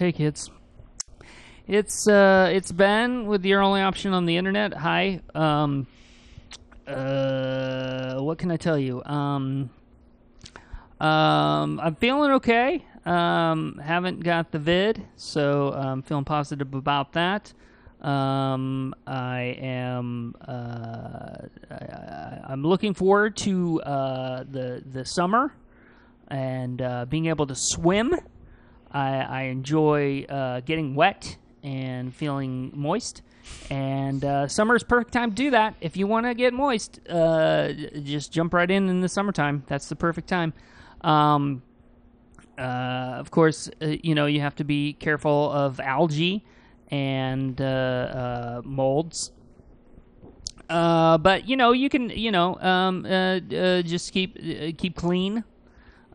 hey kids. It's uh, it's Ben with your only option on the internet. Hi. Um, uh, what can I tell you? Um, um, I'm feeling okay. Um, haven't got the vid, so I'm feeling positive about that. Um, I am. Uh, I, I'm looking forward to uh, the the summer and uh, being able to swim. I, I enjoy uh, getting wet and feeling moist. And uh, summer is perfect time to do that. If you want to get moist, uh, just jump right in in the summertime. That's the perfect time. Um, uh, of course, uh, you know you have to be careful of algae and uh, molds. Uh, but you know you can you know um, uh, uh, just keep keep clean.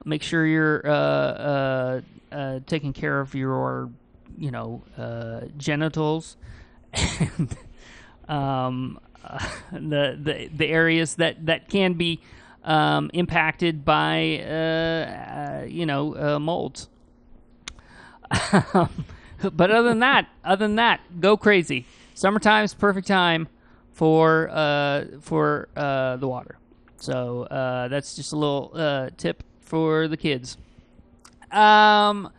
Make sure you're uh, taking care of your you know uh, genitals and um, the, the the areas that that can be um, impacted by uh, uh, you know uh, molds. but other than that, other than that, go crazy. Summertime's perfect time for uh, for uh, the water. So uh, that's just a little tip for the kids. Um,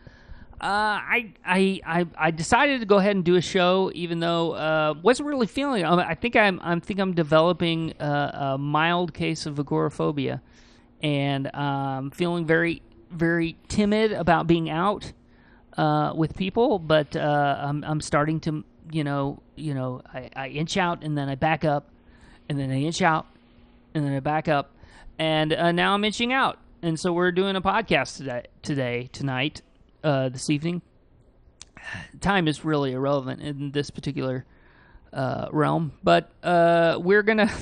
uh, I, I I I decided to go ahead and do a show, even though uh, wasn't really feeling. it. I think I'm I think I'm developing a, a mild case of agoraphobia, and um, feeling very very timid about being out uh, with people. But uh, I'm I'm starting to you know you know I, I inch out and then I back up, and then I inch out, and then I back up, and uh, now I'm inching out. And so we're doing a podcast today, today tonight, uh, this evening. Time is really irrelevant in this particular uh, realm, but uh, we're gonna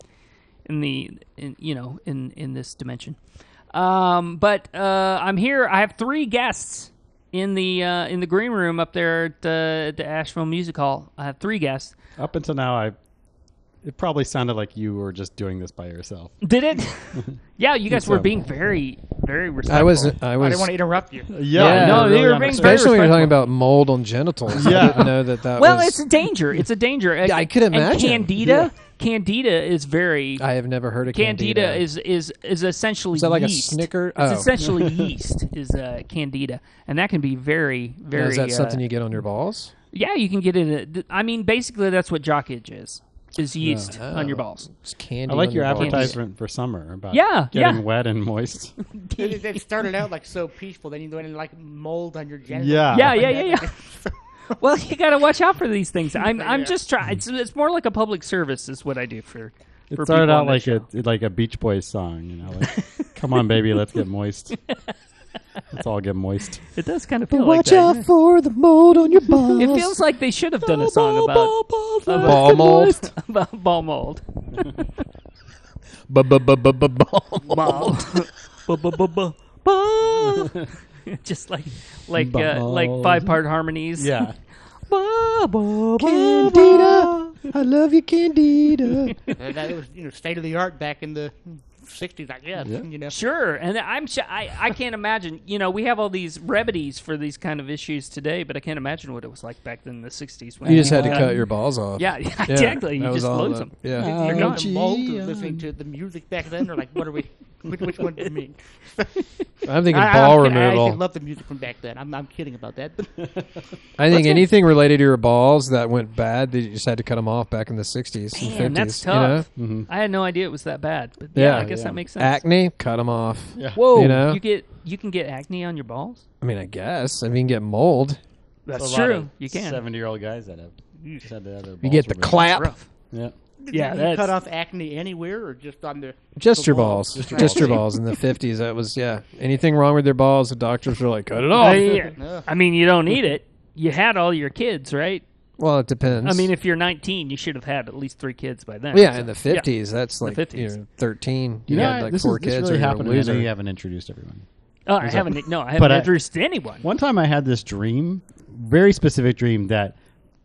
in the in, you know in in this dimension. Um, but uh, I'm here. I have three guests in the uh, in the green room up there at the, at the Asheville Music Hall. I have three guests. Up until now, I it probably sounded like you were just doing this by yourself. Did it? yeah, you guys were being very very respectful. I was I was. I didn't want to interrupt you. Yeah, no, you're they were being very especially when you're talking about mold on genitals. I Yeah. didn't know that that Well, was. it's a danger. It's a danger. Yeah, I could And imagine. candida, candida is very. I have never heard of Candida, candida. is is is essentially Is that like a yeast. Snicker? It's Oh. essentially yeast is uh, candida, and that can be very Now, very. is that uh, something you get on your balls? Yeah, you can get it. I mean, basically, that's what jock itch is. Is yeast on your balls. It's candy. I like your balls. advertisement for summer about Yeah, getting yeah. wet and moist. It, it started out like so peaceful, then you went in like mold on your genitals. Yeah. Yeah, yeah, yeah, yeah. well, you got to watch out for these things. I'm I'm Yeah. just trying. It's it's more like a public service is what I do for. It for started out like this a like a Beach Boys song, you know. Like, Come on, baby, let's get moist. Let's all get moist. It does kind of feel Watch like that. Watch out for the mold on your balls. It feels like they should have done a song about about- Ball mold. about ball mold. Ball Ball. Bu- bu- bu- bu- bu- Just like like uh, like Balls. five part harmonies. Yeah. Ba- ba- ba- Candida, I love you, Candida. Uh, that was you know state of the art back in the '60s, I guess. Yeah. You know, Sure, and I'm sh- I I can't imagine. You know, we have all these remedies for these kind of issues today, but I can't imagine what it was like back then in the '60s. When You just had to cut your balls off. Yeah, yeah, exactly. You just lose them. Yeah. They're you gone. know, listening um, to the music back then, or like what are we? Which, which one do you mean? I'm thinking I, ball I, I'm kidding. I actually love the music from back then. I'm, I'm kidding about that. But I think anything related to your balls that went bad, they just had to cut them off back in the 60s and 50s. Man, that's you know? tough. Mhm. I had no idea it was that bad. But yeah, Yeah, I guess yeah. that makes sense. Acne, cut them off. Yeah. Whoa, you know? get you can get acne on your balls. I mean, I guess. I mean, get mold. That's A lot true. You can. Seventy-year-old guys that have just had to have their You get the clap. Rough. Yeah. Yeah, Did you that's- cut off acne anywhere, or just on the Just the your balls? balls. Just your Just your balls. balls. In the 50s, that was, yeah. Anything wrong with their balls, the doctors were like, cut it off. I, Ugh. I mean, you don't need it. You had all your kids, right? Well, it depends. I mean, if you're 19, you should have had at least three kids by then. yeah, So, in the 50s, that's like, 50s. you know, 13. You You, know, had like this four is, this kids really or you're a happened. I know loser. you haven't introduced everyone. Oh, I haven't. No, I haven't But I- introduced anyone. One time I had this dream, very specific dream, that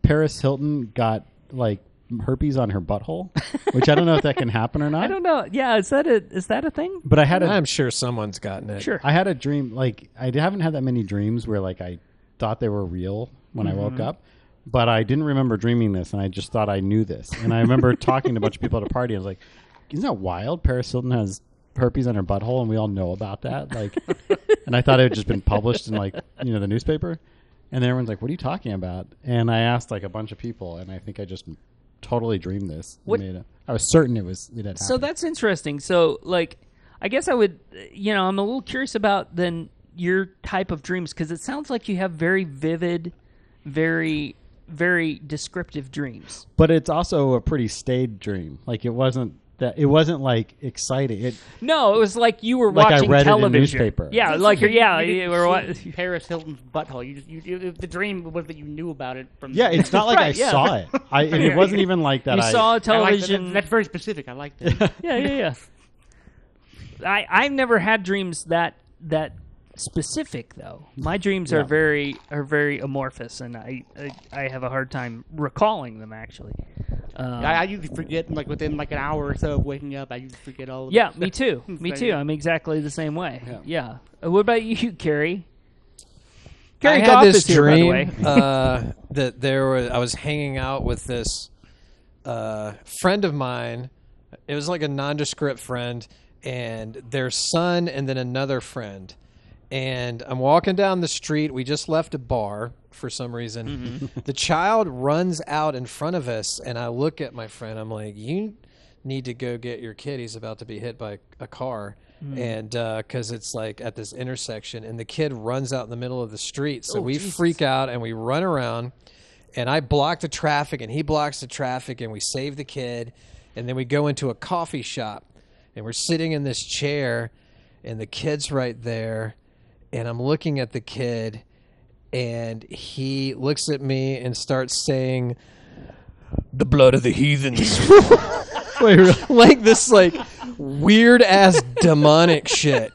Paris Hilton got like herpes on her butthole, which I don't know if that can happen or not. I don't know. Yeah, is that a is that a thing? But I had a I'm sure someone's gotten it. Sure. I had a dream like I haven't had that many dreams where like I thought they were real when I mm-hmm. woke up. But I didn't remember dreaming this, and I just thought I knew this. And I remember talking to a bunch of people at a party. And I was like, "Isn't that wild? Paris Hilton has herpes on her butthole, and we all know about that." Like, and I thought it had just been published in like you know the newspaper. And everyone's like, "What are you talking about?" And I asked like a bunch of people, and I think I just totally dreamed this. What- Made it- I was certain it was it had So that's interesting. So, like, I guess I would, you know, I'm a little curious about then your type of dreams because it sounds like you have very vivid, very, very descriptive dreams. but it's also a pretty staid dream. Like it wasn't that it wasn't like exciting. It No, it was like you were Like I watching read it in television. newspaper. Yeah, This like is- yeah, you you were wa- see Paris Hilton's butthole. You just you, you, the dream was that you knew about it from. yeah, it's not like Right, I yeah. saw it. I and it wasn't even like that. you I, saw I like that. television. That's very specific. I like that. yeah, yeah, yeah. I I've never had dreams that that specific though. My dreams are very are very amorphous, and I I, I have a hard time recalling them actually. Um, I, I usually forget like within like an hour or so of waking up. I usually forget all. Of yeah, me too. Me too. I'm exactly the same way. Yeah. Yeah. Uh, what about you, Carrie? I Carrie had Goff this is here, dream uh, that there was I was hanging out with this uh, friend of mine. It was like a nondescript friend, and their son, and then another friend. And I'm walking down the street. We just left a bar for some reason. Mm-hmm. The child runs out in front of us, and I look at my friend. I'm like, "You need to go get your kid. He's about to be hit by a car." Mm. And because it's like at this intersection, and the kid runs out in the middle of the street, so Oh, we Jesus. freak out and we run around, and I block the traffic, and he blocks the traffic, and we save the kid, and then we go into a coffee shop, and we're sitting in this chair, and the kid's right there, and I'm looking at the kid, and he looks at me and starts saying, "The blood of the heathens." Wait, really? like this like weird ass demonic shit.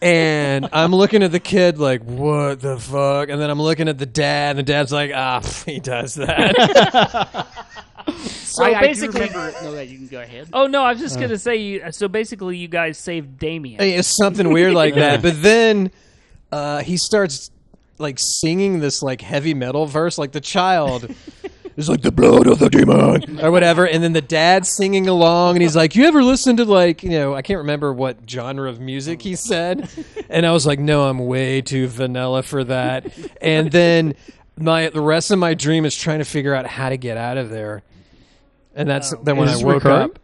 And I'm looking at the kid like, what the fuck? And then I'm looking at the dad, and the dad's like, ah, pff, he does that. So I, I do basically, remember. No, that you can go ahead. oh no, I was just gonna say. You, so basically, you guys saved Damien. It's something weird like that. But then uh, he starts like singing this like heavy metal verse, like the child. is like the blood of the demon or whatever, and then the dad's singing along, and he's like, "You ever listen to like you know I can't remember what genre of music he said," and I was like, "No, I'm way too vanilla for that." And then my the rest of my dream is trying to figure out how to get out of there, and that's then when I woke recurring? up.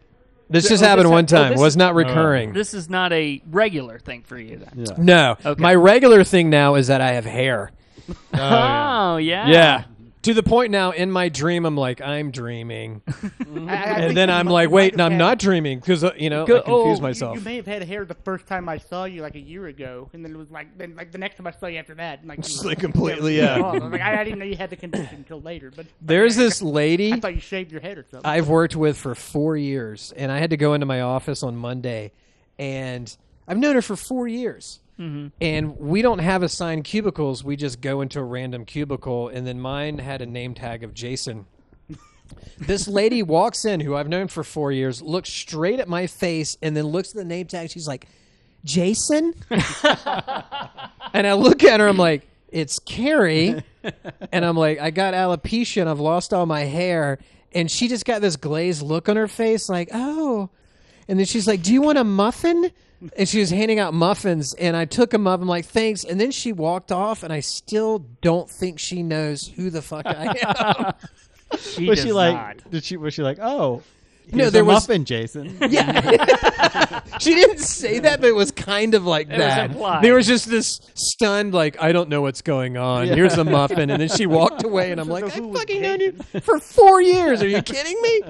This Oh, just this happened ha- one oh, time. this- was not oh. recurring. This is not a regular thing for you then. Yeah. No. Okay. My regular thing now is that I have hair. Oh yeah. Yeah. To the point now in my dream, I'm like, I'm dreaming. I- I think and then I'm like, wait, might have I'm not dreaming because, uh, you know, Go- I confuse oh, myself. You, you may have had hair the first time I saw you, like a year ago, and then it was like, then like the next time I saw you after that, like, Just like completely, you yeah. Like, I, I didn't know you had the condition until later, but There's this lady I thought you shaved your head or something. I've worked with for four years, and I had to go into my office on Monday, and I've known her for four years. Mm-hmm. And we don't have assigned cubicles. We just go into a random cubicle, and then mine had a name tag of Jason. this lady walks in, who I've known for four years, looks straight at my face, and then looks at the name tag. She's like, Jason? and I look at her, I'm like, it's Carrie. and I'm like, I got alopecia and I've lost all my hair. And she just got this glazed look on her face, like, oh. And then she's like, Do you want a muffin? And she was handing out muffins, and I took them up. I'm like, Thanks. And then she walked off, and I still don't think she knows who the fuck I am. She Was does she like? not. Did she? Was she like? Oh, No, here's there a was- muffin, Jason. yeah. she didn't say that, but it was kind of like was that. implied. There was just this stunned, like, I don't know what's going on. Here's a muffin. And then she walked away, and I'm like, I've fucking known you for four years. Are you kidding me?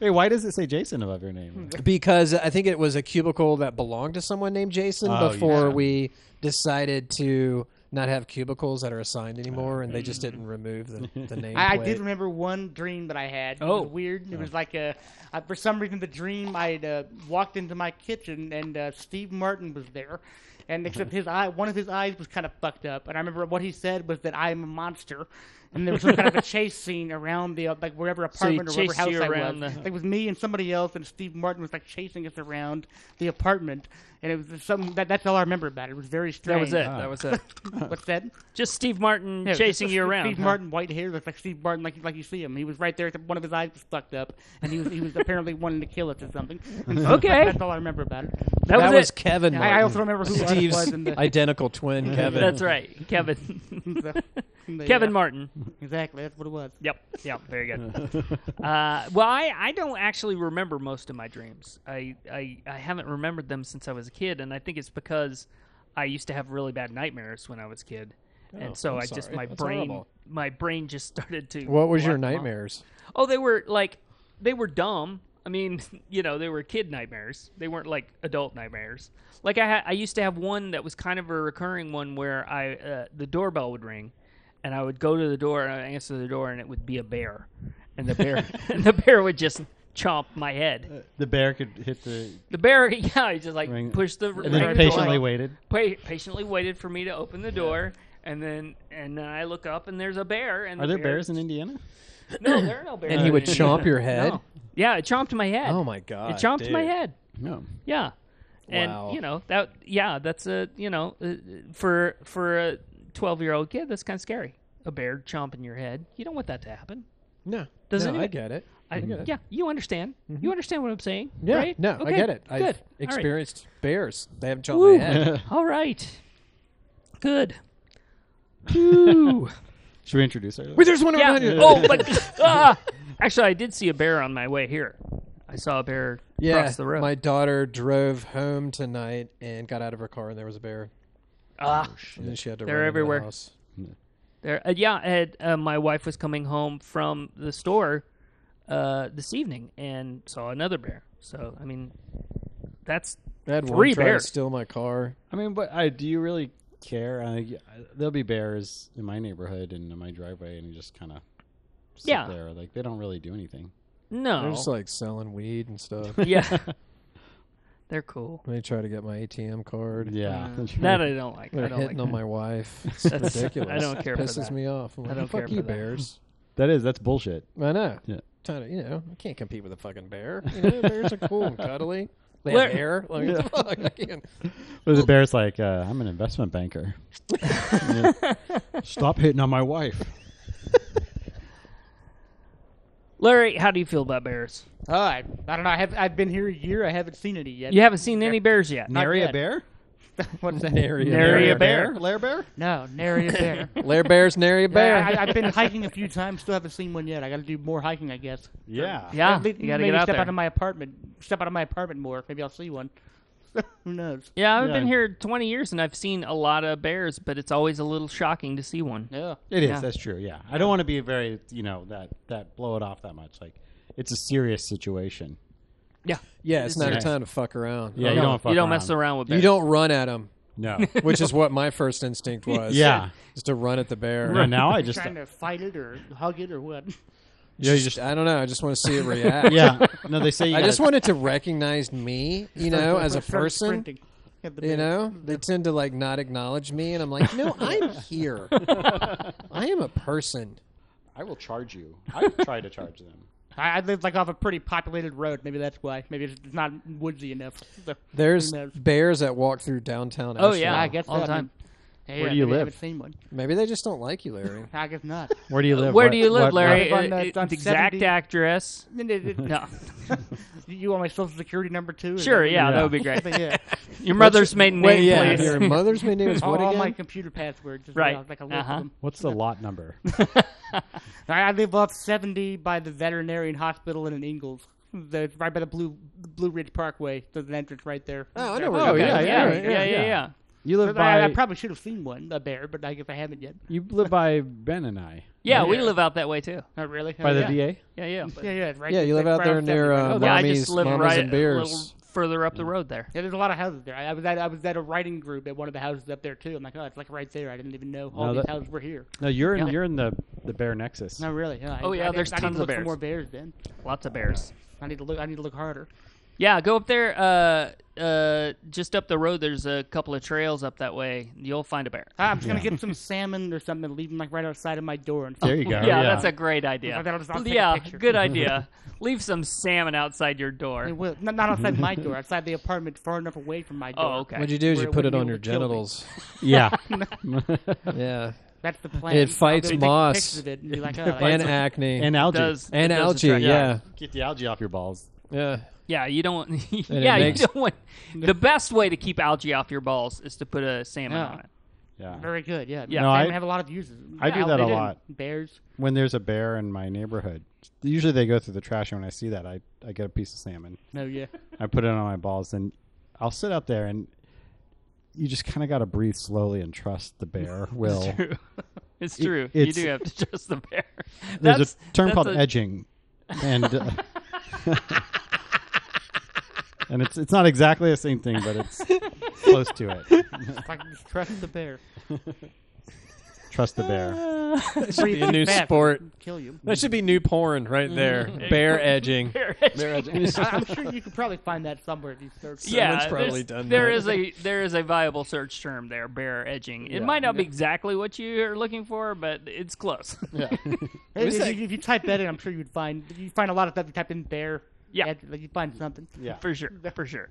Wait, why does it say Jason above your name? Because I think it was a cubicle that belonged to someone named Jason Oh, before yeah. we decided to not have cubicles that are assigned anymore, and they just didn't remove the, the name. I, I did remember one dream that I had. It Oh. was weird. It was like a, uh, for some reason, the dream I uh, walked into my kitchen and uh, Steve Martin was there, and except his eye, one of his eyes was kind of fucked up. And I remember what he said was that I am a monster, and there was some kind of a chase scene around the uh, like wherever So apartment or wherever house you I around was. the- Like, it was me and somebody else, and Steve Martin was like chasing us around the apartment, and it was just something that that's all I remember about it. It was very strange. That was it. That was it. What's that? Just Steve Martin Yeah, chasing Steve- you around. Steve huh? Martin, white hair, looks like Steve Martin, like like you see him. He was right there. One of his eyes was fucked up, and he was he was apparently wanting to kill us or something. So Okay. that's all I remember about it. That, that was, was it. Kevin. I- I also remember who Russ Steve's was in the- identical twin, Kevin. That's right, Kevin. So, Kevin uh, Martin. Exactly, that's what it was. Yep. Yep. Very good. uh, well, I, I don't actually remember most of my dreams. I, I I haven't remembered them since I was a kid, and I think it's because I used to have really bad nightmares when I was a kid, Oh, and so I'm I just sorry. my That's brain horrible. my brain just started to. What was your block off. nightmares? Oh, they were like they were dumb. I mean, you know, they were kid nightmares. They weren't like adult nightmares. Like I, ha- I used to have one that was kind of a recurring one where I, uh, the doorbell would ring, and I would go to the door and I'd answer the door, and it would be a bear, and the bear, and the bear would just chomp my head. The bear could hit the The bear, yeah, he just like Ring- pushed the and then the patiently door. waited. Pa- patiently waited for me to open the door, and then and then I look up and there's a bear. And Are the there bear- bears in Indiana? No, there are no bears. And he would Indiana. chomp your head. No. Yeah, it chomped my head. Oh my god! It chomped my head. No. Yeah. And Wow. you know that yeah that's a you know uh, for for a 12 year old kid that's kind of scary a bear chomping your head you don't want that to happen No, Doesn't no, I get it. I, get it. yeah you understand you understand what I'm saying Yeah, right no, Okay, I get it. I've good All right. experienced bears. They haven't chomped Woo. my head. all right good Woo. Should we introduce ourselves? Wait, there's one yeah around you. oh but ah! actually I did see a bear on my way here I saw a bear yeah. across the road My daughter drove home tonight and got out of her car, and there was a bear. Ah And then she had to They're run into the everywhere. house. There, uh, yeah, I had, uh, my wife was coming home from the store uh, this evening and saw another bear. So, I mean, that's I had Three one try bears. to steal my car. I mean, but I, do you really care? I, I- there'll be bears in my neighborhood and in my driveway, and you just kind of sit Yeah. there. Like they don't really do anything. no, They're just like selling weed and stuff. yeah, they're cool. they try to get my ATM card. Yeah, Uh, that I don't like. I They're don't hitting like on my wife. It's That's- ridiculous. I don't care for Pisses that. me off. I'm I don't fuck care you, for that. bears. that is that's bullshit. I know. Yeah. Trying to, you know, I can't compete with a fucking bear. You know, bears are cool and cuddly. They Where- have hair. Like, what the fuck? I can't. But the bear's like, uh, I'm an investment banker. Stop hitting on my wife. Larry, how do you feel about bears? Oh, I, I don't know. I have I've been here a year. I haven't seen any yet. You haven't seen any bears yet. Not Nary a yet. bear? What's that? Nary a Nary bear. a bear. Lair bear? No, nary a bear. Lair bears, nary a bear. Yeah, I, I've been hiking a few times. Still haven't seen one yet. I got to do more hiking, I guess. Yeah. Yeah, Maybe- you got to maybe get out step there. out of my apartment. Step out of my apartment more. Maybe I'll see one. Who knows? yeah, I've Yeah. been here 20 years and I've seen a lot of bears, but it's always a little shocking to see one. Yeah. It is. Yeah. That's true. Yeah. I don't want to be very, you know, that that blow it off that much. Like, it's a serious situation. Yeah, yeah, it's not a time to fuck around. Yeah, you No, don't fuck you don't around. mess around with bears. You don't run at them, No. which is what my first instinct was. yeah. is to run at the bear. No, now I just. trying to fight it or hug it or what? Yeah, you just I don't know. I just want to see it react. Yeah. No, they say you I just gotta- wanted to recognize me, you know, as a person. sprinting You bear. know, they tend to like not acknowledge me, and I'm like, no, I'm here. I am a person. I will charge you. I try to charge them. I, I live like off a pretty populated road. Maybe that's why. Maybe it's not woodsy enough. So, There's bears that walk through downtown. Oh, Asheville. yeah. I guess all the time. Mean, hey, Where yeah, do you maybe I live? haven't seen one. Maybe they just don't like you, Larry. I guess not. Where do you live? Where What- do you live, what- Larry? what- on, Uh, uh, on the exact 70? address. no. No. you want my social security number too? Is Sure, that- yeah, Yeah. that would be great. yeah. Your mother's maiden Wait, name, yeah, please. your mother's maiden name is all, what all again? my computer passwords. Just Right. Like, like a list Uh-huh. of them. What's the lot number? I, I live off 70 by the veterinarian hospital in Ingalls. The, it's right by the Blue Blue Ridge Parkway. There's an entrance right there. Oh, I know Oh, where Okay, you're yeah, at. yeah, yeah, yeah, yeah, yeah. Yeah. You live I, I by. probably should have seen one, a bear, but I guess I haven't yet. you live by Ben and I. Yeah, we live out that way too. Not really. By Oh, the yeah. VA. Yeah, yeah. Yeah, yeah, right. Yeah, you live out right there off near 70. uh, Oh, yeah, I Mommy's, just live Mamas right and a little Beers. further up the road there. Yeah, there's a lot of houses there. I, I was at I was at a writing group at one of the houses up there too. I'm like, oh, it's like right there. I didn't even know all No, these that- houses were here. No, you're in. Yeah. You're in the the Bear Nexus. No, really. Yeah, I- Oh, yeah, I, there's I need tons to of look for bears. more bears then. Lots of bears. I need to look. I need to look harder. Yeah, go up there. Uh, uh, just up the road. There's a couple of trails up that way. You'll find a bear. I'm just gonna get some salmon or something and leave them like right outside of my door. And There you go. yeah, that's a great idea. I'll just- I'll take a yeah, picture. good idea. Leave some salmon outside your door. It will. Not, not outside my door, outside the apartment, far enough away from my door. Oh, okay. What'd you do? Is you it put it wouldn't on be your to kill me. genitals? yeah. Yeah, That's the plan. It I'll fights take moss. pictures of it and be like, oh, and that's- acne And algae. Does and it does algae. attract- Yeah, Get the algae off your balls. yeah. Yeah, you don't want. yeah, makes- you don't want. The best way to keep algae off your balls is to put a salmon Yeah. on it. Yeah. very good. Yeah. Yeah. No, Salmon I- have a lot of uses. I do that a lot. Bears. When there's a bear in my neighborhood, usually they go through the trash, and when I see that, I, I get a piece of salmon. No, yeah. I put it on my balls, and I'll sit out there, and you just kind of got to breathe slowly and trust the bear will. it's True. It's It- true. you do have to trust the bear. There's That's- a term called a- edging, and uh, and it's it's not exactly the same thing, but it's close to it. It's like just trust the bear. Trust the bear. That should be a new sport. Kill you. That should be new porn right mm. there. Bear edging. Bear edging. I- I'm sure you could probably find that somewhere if you search. Yeah, Someone's probably there's- done there that. is a there is a viable search term there, bear edging. It might not be exactly what you're looking for, but it's close. Yeah. If, that- if, if you type that in, I'm sure you'd find you find a lot of stuff. You type in bear. Yeah. ed- like you find something. yeah. for sure, for sure.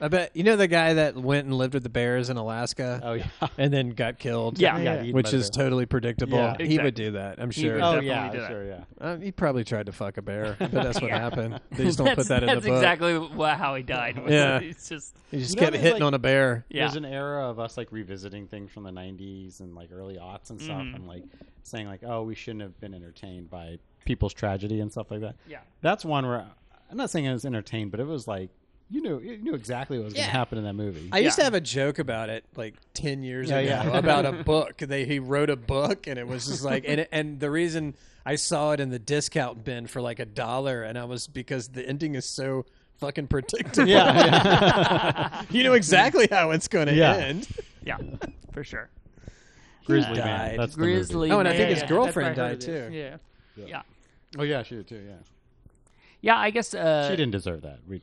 I bet you know the guy that went and lived with the bears in Alaska Oh yeah. and then got killed. Yeah. Yeah, eaten which is totally predictable. Yeah. He would do that. I'm sure. would Oh yeah, do that. sure, yeah. Uh, he probably tried to fuck a bear, but that's what happened. They just don't put that in the book. that's book. exactly wha- how he died. Yeah. it's just He just You know, kept hitting like- on a bear. yeah. There's an era of us like revisiting things from the '90s and like early aughts and stuff, Mhm. and like saying like, "Oh, we shouldn't have been entertained by people's tragedy and stuff like that." Yeah. That's one where I'm not saying I was entertained, but it was like you knew you knew exactly what was going Yeah. to happen in that movie. I used to have a joke about it like ten years Yeah, ago yeah. about a book. They he wrote a book and it was just like and and the reason I saw it in the discount bin for like a dollar and I was because the ending is so fucking predictable. yeah, you know exactly how it's going to Yeah. end. yeah, for sure. Grizzly died. Man. That's Grizzly. Oh, and I think Yeah, his yeah, girlfriend that's where I heard died, too. Yeah. Yeah, The. Oh yeah, she did too. Yeah, yeah. I guess uh, she didn't deserve that. We,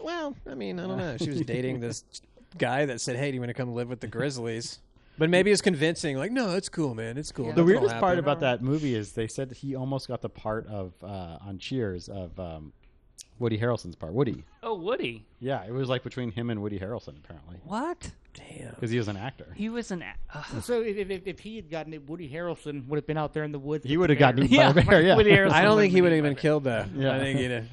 Well, I mean, I don't know. She was dating this guy that said, "Hey, do you want to come live with the Grizzlies?" But maybe it's convincing. Like, no, it's cool, man. It's cool. Yeah. the weirdest part about that movie is they said he almost got the part of uh, on Cheers of um, Woody Harrelson's part. Woody. Oh, Woody. Yeah, it was like between him and Woody Harrelson apparently What? Damn. because he was an actor. He was an. Uh, So if, if, if he had gotten it, Woody Harrelson would have been out there in the woods. He would have gotten bear. eaten by a bear. Yeah. Woody Harrelson I don't think he would have been even killed though. Yeah. I think he'd have,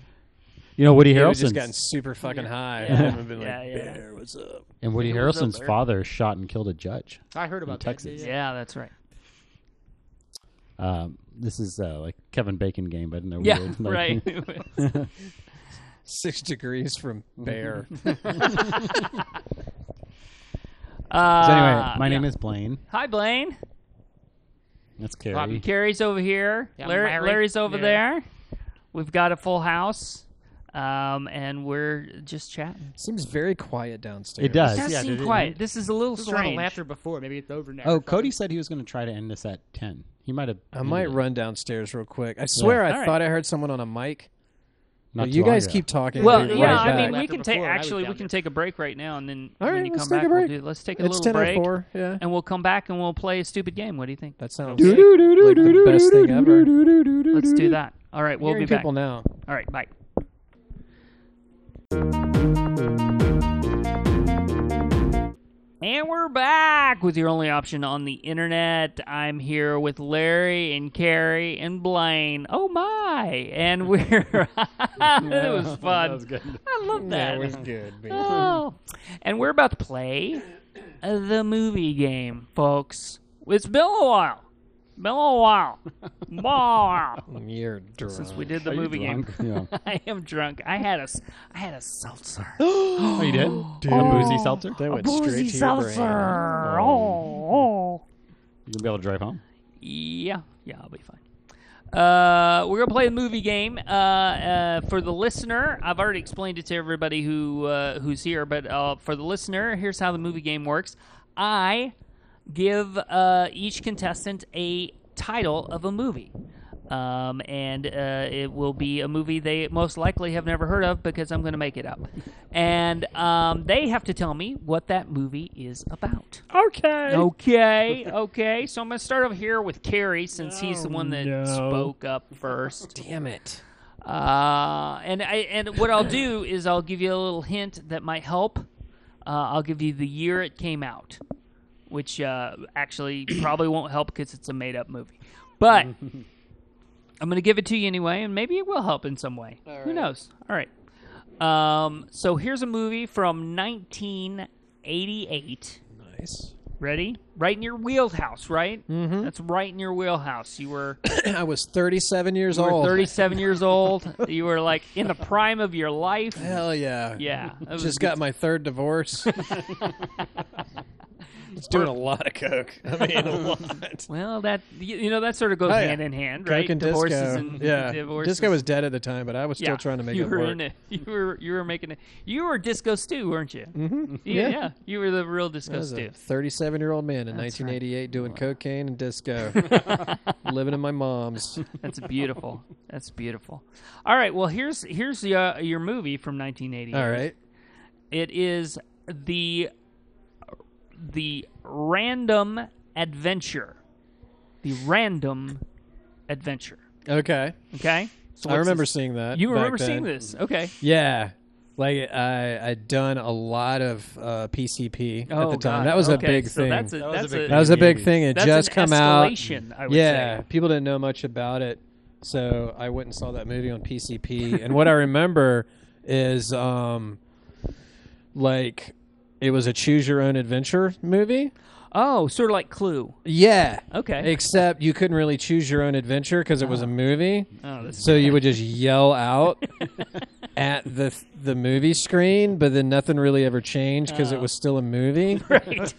You know, Woody he'd have Harrelson's just gotten super fucking high and been like, Yeah, yeah. "Bear, what's up?" and Woody It was up Harrelson's there. father shot and killed a judge. I heard about that. Texas. Yeah, Yeah, that's right. Um, this is uh, like Kevin Bacon game, but in a Yeah, weird like- right. Six degrees from bear. uh, So anyway, my yeah. name is Blaine. Hi, Blaine. That's Carrie. Carrie's over here. Yeah, Larry, Larry. Larry's over Yeah. there. We've got a full house, um, and we're just chatting. Seems very quiet downstairs. It does. It does yeah, seem did it- quiet. This is a little There was a lot of strange. laughter before. Maybe it's over now. Oh, Cody said he was going to try to end this at ten. He might have. I might run downstairs real quick. I swear, I All right. thought I heard someone on a mic. Not But you guys keep talking. Well, I'll yeah, right I back. mean, we can take before, I was actually we can take a break right now, and then All when you let's come take a back, we'll break. do, let's take a it's little ten oh break, oh four. Yeah, and we'll come back and we'll play a stupid game. What do you think? that sounds Okay. like the best thing ever. Let's do that. All right, we'll Hearing be back. people now. All right, bye. And we're back with your only option on the internet. I'm here with Larry and Carrie and Blaine. Oh my! And we're it was fun. That was good. I love that. That was good. man. Oh. And we're about to play the movie game, folks. It's been a while. Been a while. Wow. You're drunk. Since we did the Are you movie game. drunk? Yeah. I am drunk. I had a, s- I had a seltzer. Oh, you did? A boozy seltzer? that went Boozy straight to your seltzer. brain. Oh, oh. You gonna be able to drive home? Yeah, yeah, I'll be fine. Uh, we're gonna play a movie game. Uh, uh, for the listener, I've already explained it to everybody who uh, who's here, but uh, for the listener, here's how the movie game works. I give uh, each contestant a title of a movie. Um, and uh, it will be a movie they most likely have never heard of because I'm going to make it up. And um, they have to tell me what that movie is about. Okay. Okay, okay. So I'm going to start over here with Carrie since he's the one that no. spoke up first. Damn it. Uh, and I and what I'll do is I'll give you a little hint that might help. Uh, I'll give you the year it came out, which uh, actually probably won't help because it's a made up movie. But I'm going to give it to you anyway, and maybe it will help in some way. Who right. knows? All right. Um, so here's a movie from 1988. Nice. Ready? Right in your wheelhouse, right? Mm-hmm. That's right in your wheelhouse. You were I was 37 years you were old. 37 years old. You were like in the prime of your life. Hell yeah. Yeah. that Just got my third divorce. It's doing a lot of coke. I mean, a lot. Well, that you, you know that sort of goes Oh, yeah. hand in hand, right? Coke and Divorces disco. and yeah, divorces. disco was dead at the time, but I was still yeah. trying to make you it were work. In it. You were you were making it. You were disco stew, weren't you? Mm-hmm. Yeah, Yeah. yeah. You were the real I disco was stew. a 37 year old man in That's right. 1988 doing cocaine and disco, living in my mom's. That's beautiful. That's beautiful. All right. Well, here's here's your your movie from 1988. All right. It is the the random adventure. The random adventure. Okay. Okay. So I remember this? seeing that. You back remember then. seeing this? Okay. Yeah. Like I, I'd done a lot of uh, PCP Oh, at the time. God. that was a big so thing. That's a, That was a big that was a big thing. It That's just an come out. I would yeah, say. people didn't know much about it, so I went and saw that movie on PCP. and what I remember is, um, like, it was a choose your own adventure movie. Oh, sort of like Clue. Yeah. Okay. Except you couldn't really choose your own adventure because it was a movie. Oh, this So you would just yell out at the the movie screen, but then nothing really ever changed because it was still a movie, right.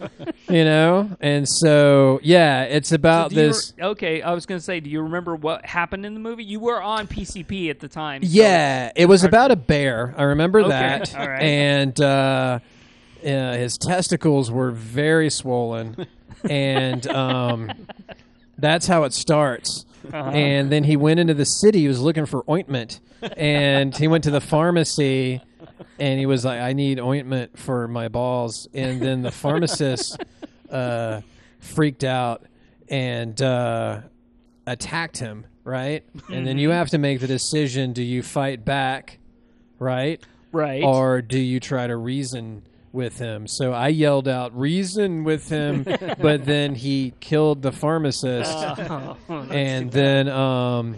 you know. And so yeah, it's about Do you this. re- okay, I was going to say, do you remember what happened in the movie? You were on PCP at the time. so- Yeah, it was about a bear. I remember Okay, that. all right. And uh, uh, his testicles were very swollen, and um, that's how it starts. Uh-huh. And then he went into the city. He was looking for ointment, and he went to the pharmacy, and he was like, "I need ointment for my balls." And then the pharmacist uh, freaked out and uh, attacked him. Right, and then you Mm-hmm. have to make the decision: do you fight back, right, right. or do you try to reason? With him, so I yelled out "reason with him," but then he killed the pharmacist. Oh, and then um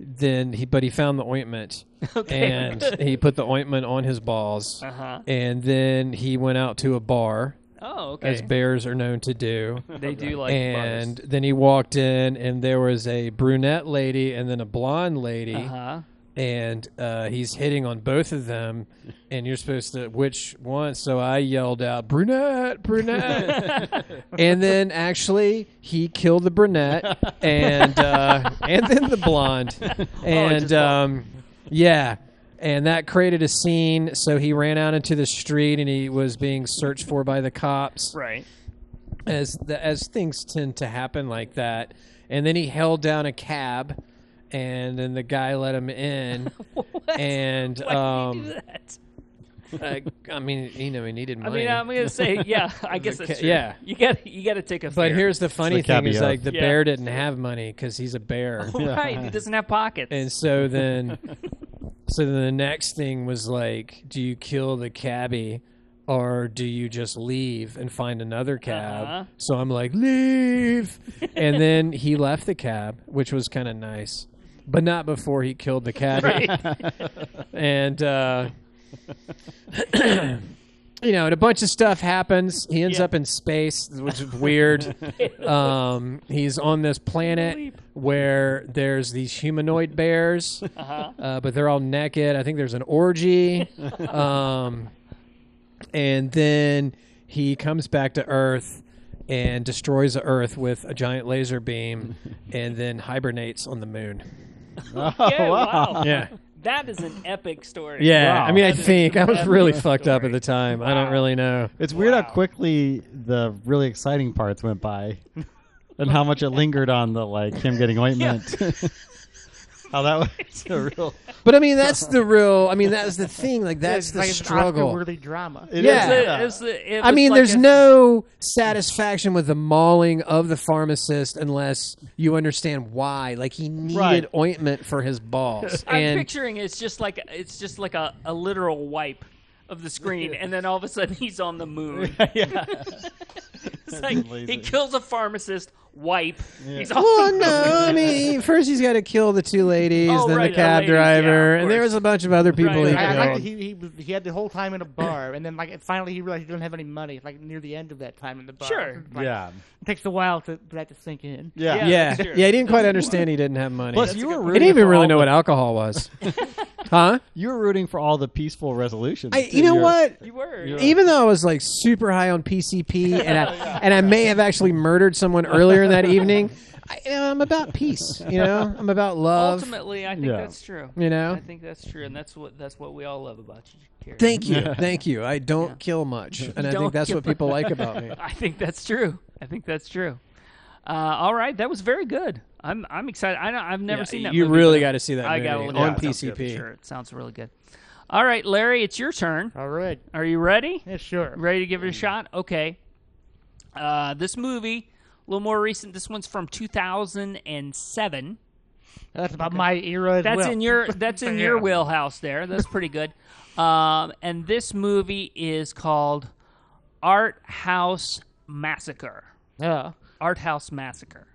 then he but he found the ointment. And he put the ointment on his balls. Uh-huh. and then he went out to a bar Oh, okay. as bears are known to do. They do like and then he walked in and there was a brunette lady and then a blonde lady. Uh-huh. And uh, he's hitting on both of them and you're supposed to which one? So i yelled out brunette brunette. And then actually he killed the brunette and uh, and then the blonde. And just um, yeah. And that created a scene. So he ran out into the street and he was being searched for by the cops. Right. as the, as things tend to happen like that. And then he held down a cab, and then the guy let him in. and Why um, did you do that? uh, I mean, you know, he needed money. I money. mean, I'm gonna say, yeah. I guess The that's true. yeah. You got you got to take a. but fare. here's the funny the thing: is caveat. like the Yeah. bear didn't have money because he's a bear. right. He doesn't have pockets. And so then, so then the next thing was like, do you kill the cabbie, or do you just leave and find another cab? Uh-huh. So I'm like, leave, and then he left the cab, which was kind of nice, but not before he killed the cabbie. and uh, you know, and a bunch of stuff happens. He ends Yeah. up in space, which is weird. um, he's on this planet where there's these humanoid bears, uh-huh. uh, but they're all naked. I think there's an orgy. um, and then he comes back to Earth and destroys the Earth with a giant laser beam, and then hibernates on the moon. Oh, Yeah, wow. Yeah. That is an epic story. Yeah, Wow. I mean, I think I was really epic fucked up at the time. I don't really know. It's weird how quickly the really exciting parts went by. and how much it lingered on the like him getting ointment. How that was a real. But I mean, that's the real. I mean, that's the thing. Like that's It's the like struggle. Oscar-worthy drama. It Yeah. is, yeah. it's the- it I mean, like there's a- no satisfaction with the mauling of the pharmacist unless you understand why. Like he needed Right. ointment for his balls, I'm and picturing it's just like it's just like a, a literal wipe of the screen, and then all of a sudden he's on the moon. yeah. It's like he Amazing. kills a pharmacist, wipe. He's on Well, the no, I mean, first he's got to kill the two ladies, Oh, then right, the the cab ladies, yeah, driver, of and there course. was a bunch of other people Right, he right. I, I, killed. he, he, was, he had the whole time in a bar, and then like finally he realized he didn't have any money. Like near the end of that time in the bar. Sure. Like, yeah. It takes a while to, for that to sink in. Yeah. Yeah. yeah, yeah, he didn't quite understand he didn't have money. Plus, That's you were good he rooting didn't even for really all know the- what alcohol was, huh? You were rooting for all the peaceful resolutions. I, you know You're- what? You were. Yeah. Even though I was like super high on PCP, and I, and I may have actually murdered someone earlier in that evening, I, you know, I'm about peace. You know, I'm about love. Ultimately, I think Yeah. that's true. You know? I think that's true, and that's what that's what we all love about you. Carrie. Thank you, thank you. I don't kill much, and I think that's what people like about me. I think that's true. I think that's true. Uh, all right, that was very good. I'm I'm excited. I I've never Yeah, seen that. you movie, really got to see that I movie got on it up. Sounds PCP. Sure, it sounds really good. All right, Larry, it's your turn. All right. Are you ready? Yeah, sure. Ready to give it a shot? Okay. Uh, this movie, a little more recent. This one's from 2007. That's about my era as That's well. in your that's in your wheelhouse there. That's pretty good. Um, and this movie is called Art House Massacre. Yeah. Art House Massacre.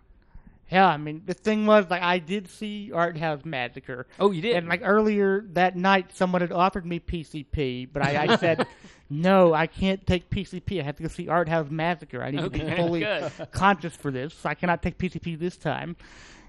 Yeah, I mean, the thing was, like, I did see Art House Massacre. Oh, you did? And, like, earlier that night, someone had offered me PCP, but I, I said, no, I can't take PCP. I have to go see Art House Massacre. I need to be fully good. conscious for this. so I cannot take PCP this time.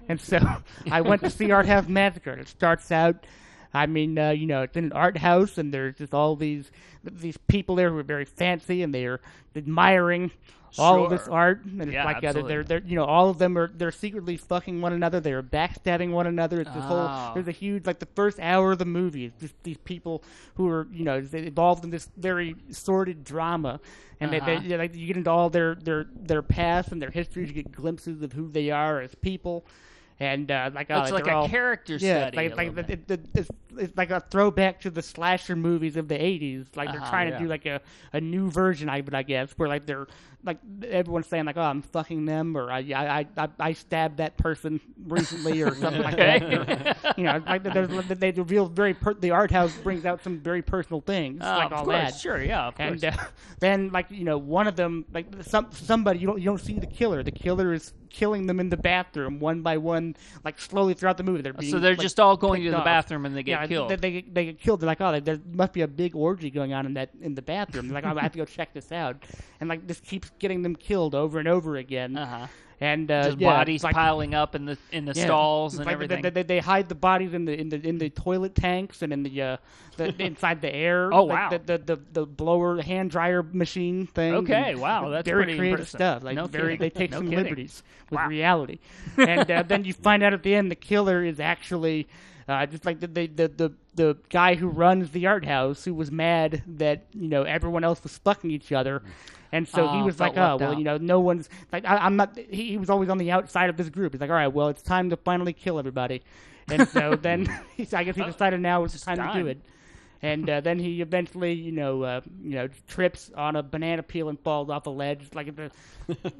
And so I went to see Art House Massacre. It starts out, I mean, uh, you know, it's in an art house, and there's just all these these people there who are very fancy, and they're admiring all of this art. And it's Yeah, like they're, absolutely. they're, they're, you know, all of them are they're secretly fucking one another. They're backstabbing one another. It's this Oh. whole there's a huge like the first hour of the movie is just these people who are you know they involved in this very sordid drama, and Uh-huh. they, they, like you get into all their their their past and their histories. You get glimpses of who they are as people. And uh, like, uh, It's like a all- character yeah, study. like, like little the, the, it's, like a throwback to the slasher movies of the '80s. Like they're Uh-huh, trying yeah. to do like a, a new version of it, I guess, where like they're like everyone's saying like, "Oh, I'm fucking them," or "I I I, I stabbed that person recently," or something like that. Or, you know, like there's, they reveal very per- the art house brings out some very personal things, Uh, like all course, that. sure, yeah, of course. And uh, then, like you know, one of them, like some somebody, you don't you don't see the killer. The killer is killing them in the bathroom one by one, like slowly throughout the movie. They're being, so they're like, just all going to the off. bathroom and they get yeah, killed. They, they, they get killed. They're like, oh, there must be a big orgy going on in that in the bathroom. They're like, oh, I have to go check this out, and like this keeps getting them killed over and over again. uh-huh. And uh, Just yeah, bodies like, piling up in the in the yeah, stalls and like everything. They, they, they hide the bodies in the in the in the toilet tanks and in the uh, the inside the air. Oh, like wow. The, the the the blower hand dryer machine thing. Okay, and wow, that's very pretty creative impressive. stuff. Like No very, kidding. they take No some kidding. liberties with Wow. reality, and uh, then you find out at the end the killer is actually. Uh, just like the, the the the the guy who runs the art house, who was mad that you know everyone else was fucking each other, and so he Oh, was like, "Oh, well, out. you know, no one's like I, I'm not." He, he was always on the outside of this group. He's like, "All right, well, it's time to finally kill everybody," and so then I guess he decided now was the time, to do it. And uh, then he eventually, you know, uh, you know, trips on a banana peel and falls off a ledge. Like the,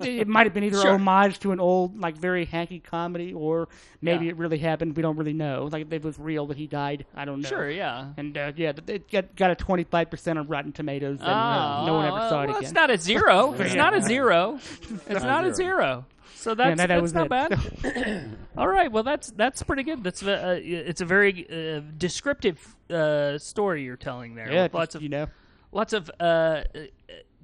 it might have been either Sure. homage to an old, like very hanky comedy, or maybe Yeah. it really happened. We don't really know. Like it was real that he died. I don't know. Sure, yeah. And uh, yeah, th- it got, got a twenty five percent on Rotten Tomatoes, and Oh, uh, no one ever saw it well, again. It's not a zero. It's not a zero. It's not a zero. So that's, that- that that's not it. bad. All right. Well, that's that's pretty good. That's uh, it's a very uh, descriptive uh, story you're telling there. yeah, lots just, of you know, lots of uh, uh,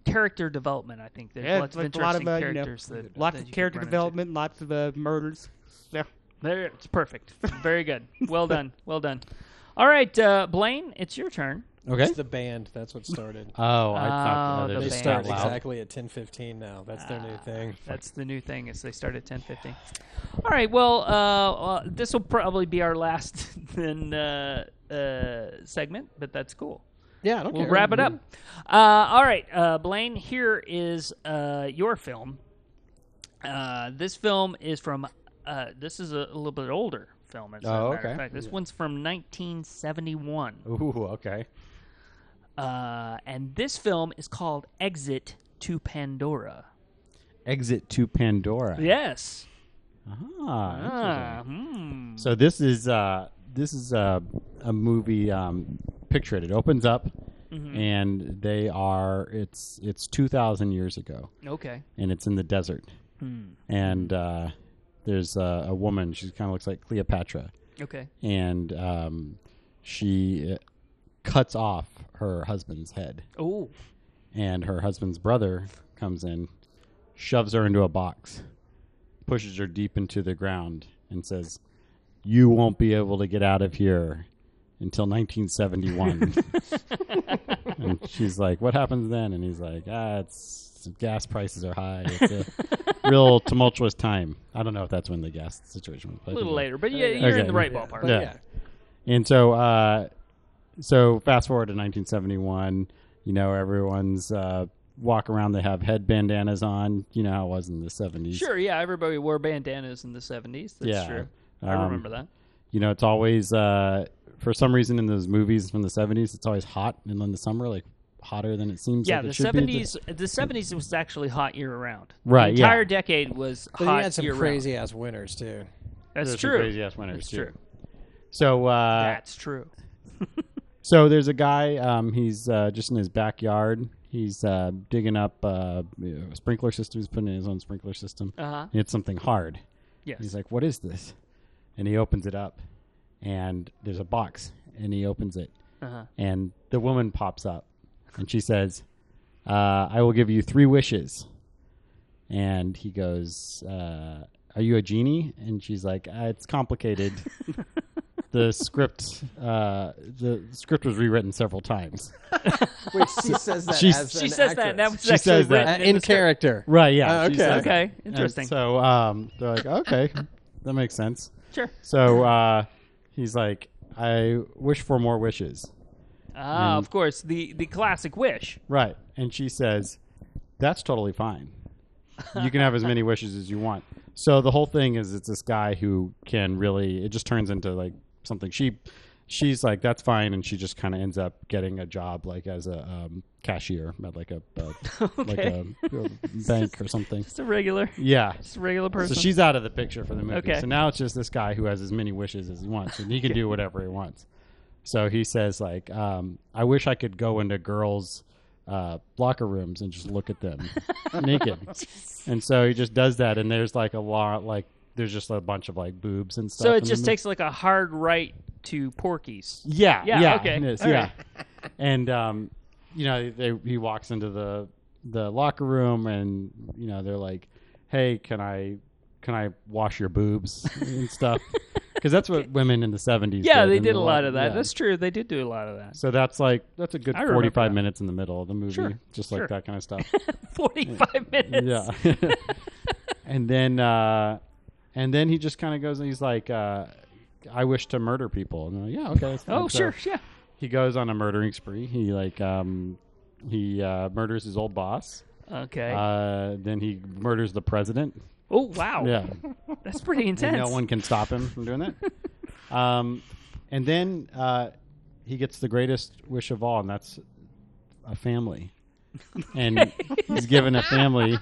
character development. I think there's Yeah, lots of a lot of, interesting uh, you know, characters that lots that of character run into. development, lots of uh, murders. Yeah, There, it's perfect. Very good. Well done. Well done. All right, uh, Blaine, it's your turn. Okay. It's the band. That's what started. Oh, I Oh, thought the uh, They they band. start start loud. exactly at 10:15 now. That's their new thing. That's the new thing. Is they start at ten fifteen. All right. Well, uh, uh, this will probably be our last then uh, uh, segment, but that's cool. Yeah, I don't We'll care. wrap it up. Uh, all right, uh, Blaine. Here is uh, your film. Uh, this film is from. Uh, this is a, a little bit older film. As a Oh, matter of okay. fact, this one's from 1971, Ooh, okay. Uh, and this film is called Exit to Pandora. Exit to Pandora. Yes. Ah, Ah, hmm. So this is uh, this is uh, a movie. Um, picture it. It opens up, Mm-hmm. and they are. It's it's two thousand years ago, Okay. and it's in the desert. Hmm. And uh, there's a, a woman. She kind of looks like Cleopatra, Okay. and um, she uh, cuts off her husband's head. Oh. and her husband's brother comes in, shoves her into a box, pushes her deep into the ground, and says, "You won't be able to get out of here until 1971." and she's like, "What happens then?" And he's like, "Ah, it's gas prices are high. It's a real tumultuous time. I don't know if that's when the gas situation was. A little later, but yeah, you're Okay. in the right ballpark. Yeah. yeah. And so, uh, so fast forward to 1971. You know, everyone's uh, walk around. They have head bandanas on. You know how it was in the 70s. Sure, yeah, everybody wore bandanas in the 70s. That's Yeah. true. I Um, remember that. You know, it's always uh, for some reason in those movies from the 70s, it's always hot, and in the summer, like hotter than it seems. Yeah, like the it should be. 70s the 70s was actually hot year round. Right, The yeah. entire decade was But hot you had some year crazy ass winters too. That's There's true. Crazy ass winters That's too. true. So, uh, That's true. So there's a guy. Um, he's uh, just in his backyard. He's uh, digging up uh, a sprinkler system. He's putting in his own sprinkler system. Uh-huh. And it's something hard. Yes. He's like, "What is this?" And he opens it up, and there's a box. And he opens it, uh-huh. and the woman pops up, and she says, uh, "I will give you three wishes." And he goes, uh, "Are you a genie?" And she's like, uh, "It's complicated." the script, uh, the script was rewritten several times. Wait, she says that She's- as She an says that. That actress. was She actually says that. written Uh, in, in character. Right? Yeah. She okay. says Okay, it. And interesting. so um, they're like, okay, that makes sense. Sure. So uh, he's like, I wish for more wishes. Ah, of course, the the classic wish. Right. And she says, That's totally fine. You can have as many wishes as you want. So the whole thing is it's this guy who can really it just turns into like something she she's like, That's fine and she just kinda ends up getting a job like as a um, cashier at like a, a like a, a bank or something. Just a regular, Yeah. just a regular person. So she's out of the picture for the movie. Okay. So now it's just this guy who has as many wishes as he wants, and he can do whatever he wants. So he says, like, um, I wish I could go into girls' uh, locker rooms and just look at them naked. And so he just does that, and there's like a lot, like there's just a bunch of like boobs and stuff. so it just takes like a hard right to Porky's. Yeah, Yeah, yeah, okay. is, yeah. and um, you know, they, he walks into the the locker room, and you know, they're like, "Hey, can I can I wash your boobs and stuff?" Because that's what women in the seventies. Yeah, they did the a lot of that. yeah. That's true. They did do a lot of that. so that's like that's a good forty five that. minutes in the middle of the movie, Sure, just sure. like that kind of stuff. Forty-five minutes. yeah, and then uh, and then he just kind of goes and he's like, uh, "I wish to murder people." And like, yeah, okay. That's fine. Oh, So- sure, yeah. he goes on a murdering spree. He like um he uh, murders his old boss. Okay. Uh, then he murders the president. oh, wow. Yeah, That's pretty and intense. no one can stop him from doing that. um, and then uh, he gets the greatest wish of all, and that's a family. And he's given a family,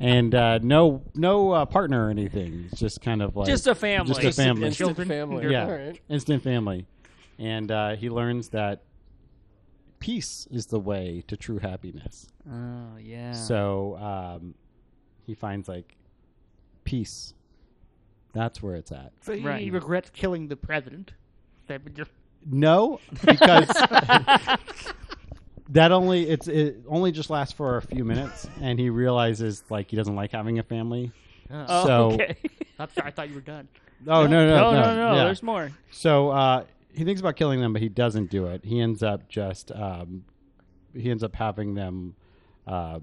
and uh, no no uh, partner or anything. It's just kind of like Just a family. Just a family. Instant Children. family. yeah, All right. instant family, and uh, he learns that peace is the way to true happiness. Oh, yeah. So um, he finds like peace. That's where it's at. So he Right. regrets killing the president. That would just No, because that only it's it only just lasts for a few minutes, and he realizes like he doesn't like having a family. oh, so- okay. I'm sorry, I thought you were done. Oh no no no, no no, no. yeah. There's more. So uh, he thinks about killing them, but he doesn't do it. He ends up just um, he ends up having them. Uh,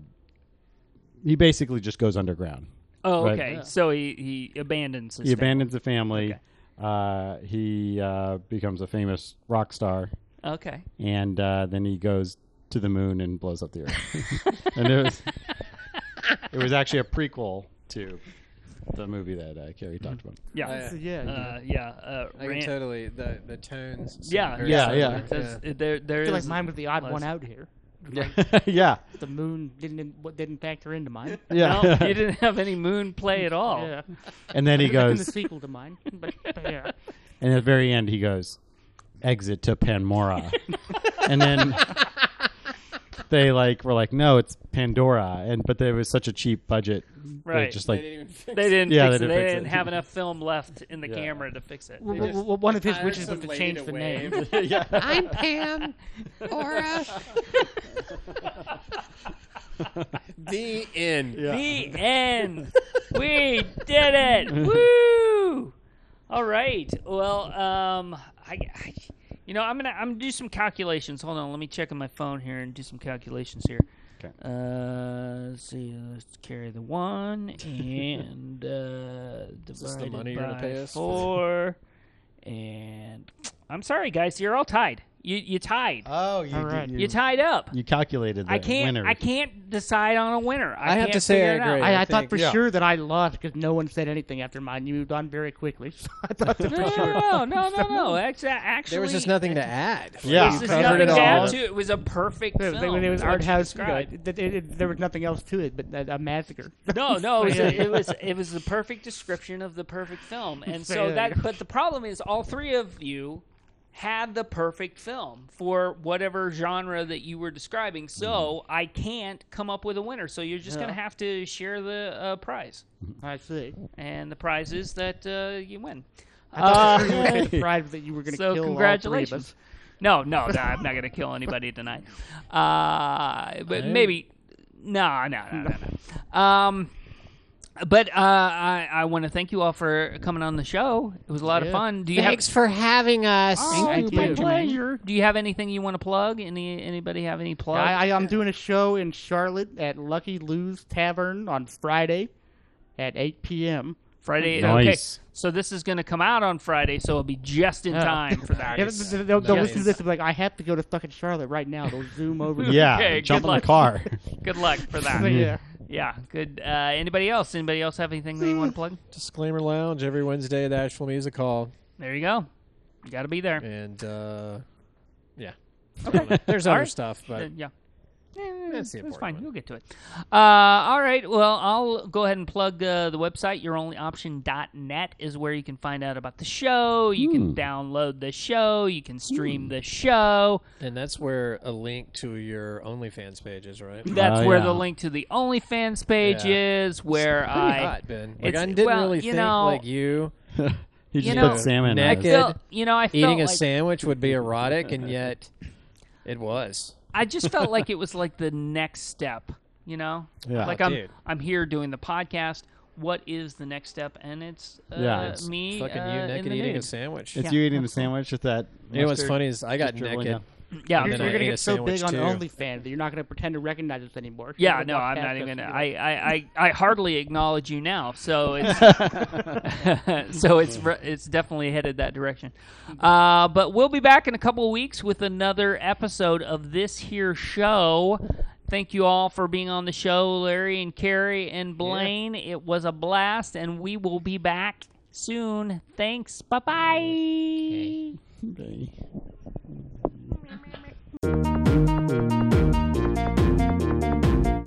he basically just goes underground. Oh, Right. okay. Yeah. So he, he abandons he family. abandons the family. Okay. Uh, he uh, becomes a famous rock star, Okay. and uh, then he goes to the moon and blows up the earth. and it was it was actually a prequel to the movie that uh, Carrie talked about. Yeah. Uh, yeah. Uh, yeah. Uh, I Ran- can totally the the tones. seem yeah, Yeah, similar. yeah. That's- There, there I feel like mine was the odd less. one out here. yeah, The moon didn't didn't factor into mine. yeah. No, you didn't have any moon play at all. Yeah. and then he goes in the sequel to mine. But, but yeah. and at the very end he goes, "Exit to Panmora," and then they like were like, "No, it's Pandora," and but there was such a cheap budget, they Right. Just They like didn't even fix They didn't Yeah, fix they it. didn't They fix didn't have enough film left in the Yeah. camera to fix it. Well, just well, well, one of his hired wishes some was to lady change to the wave. name. yeah. I'm Pam Aura. the end. The end. we did it. Woo! All right. Well, um, I, I, you know, I'm gonna I'm gonna do some calculations. Hold on. Let me check on my phone here and do some calculations here. Okay. Uh, let's see. Let's carry the one and uh, this the divided money you're by pay four. and I'm sorry, guys. You're all tied. You you tied. Oh, you, All right. you, you tied up. you calculated the I can't. winner. I can't decide on a winner. I, I have can't to say I agree. I, I I thought for yeah. sure that I lost because no one said anything after mine. You moved on very quickly. So I thought No, for no, sure. no, no, no, no. Actually, actually, There was just nothing to uh, add. Yeah. This you is covered it all. to. It was a perfect It film. was, it was art house. You know, it, it, it, there was nothing else to it but a, a massacre. No, no, it was, Yeah. it was it was the perfect description of the perfect film, and so that. But the problem is, all three of you had the perfect film for whatever genre that you were describing. So I can't come up with a winner. So you're just Yeah. gonna have to share the uh, prize, I see. and the prize is that uh, you win. I thought Uh, you were gonna be surprised that you were going to so kill congratulations. all three of us. No, no, no, I'm not going to kill anybody tonight. Uh, but maybe, no, no, no, no, no. Um, but uh, I, I want to thank you all for coming on the show. It was a lot of fun. Do you Thanks for having us. have? Thank Oh, my pleasure. Do you have anything you want to plug? Any anybody have any plug? I, I, I'm doing a show in Charlotte at Lucky Lou's Tavern on Friday at 8 p.m. Friday. Nice. Okay, so this is going to come out on Friday, so it'll be just in Yeah. time for that. Yeah, they'll, they'll, they'll Nice. listen to this and be like, I have to go to fucking Charlotte right now. They'll zoom over. to- Yeah, Okay, jump in luck. the car. Good luck for that. yeah. Yeah, good. Uh, anybody else? Anybody else have anything they want to plug? Disclaimer Lounge every Wednesday at Asheville Music Hall, There you go. You got to be there. and uh, yeah, Okay. there's other right. stuff, but yeah. Eh, That's the it's important fine. one. We'll get to it. Uh, all right. Well, I'll go ahead and plug uh, the website. YourOnlyOption.net is where you can find out about the show. You can Hmm. download the show. You can stream the show. and that's where a link to your OnlyFans page is, right? That's Oh, where yeah. the link to the OnlyFans page Yeah. is. Where Pretty I hot, Ben. Like it's- I didn't well, really you think know- like you he just know, put salmon. neck as- it- felt, you know, I felt eating a like, sandwich would be erotic, and yet it was. I just felt like it was like the next step. You know, Yeah. like I'm dude. I'm here doing the podcast. What is the next step? And it's uh, Yeah, it's me Fucking uh, you in naked the eating a sandwich. It's Yeah, you eating the sandwich with that. you know what's funny is I got just dribbling naked. Down. Yeah, You're, you're going to get so big sandwich, on too. OnlyFans that you're not going to pretend to recognize us anymore. Yeah, You're no, I'm not even. Gonna, I, I, I, I hardly acknowledge you now, so it's so it's it's definitely headed that direction. Uh, but we'll be back in a couple of weeks with another episode of this here show. Thank you all for being on the show, Larry and Carrie and Blaine. It was a blast, and we will be back soon. Thanks. Bye bye. Thank you.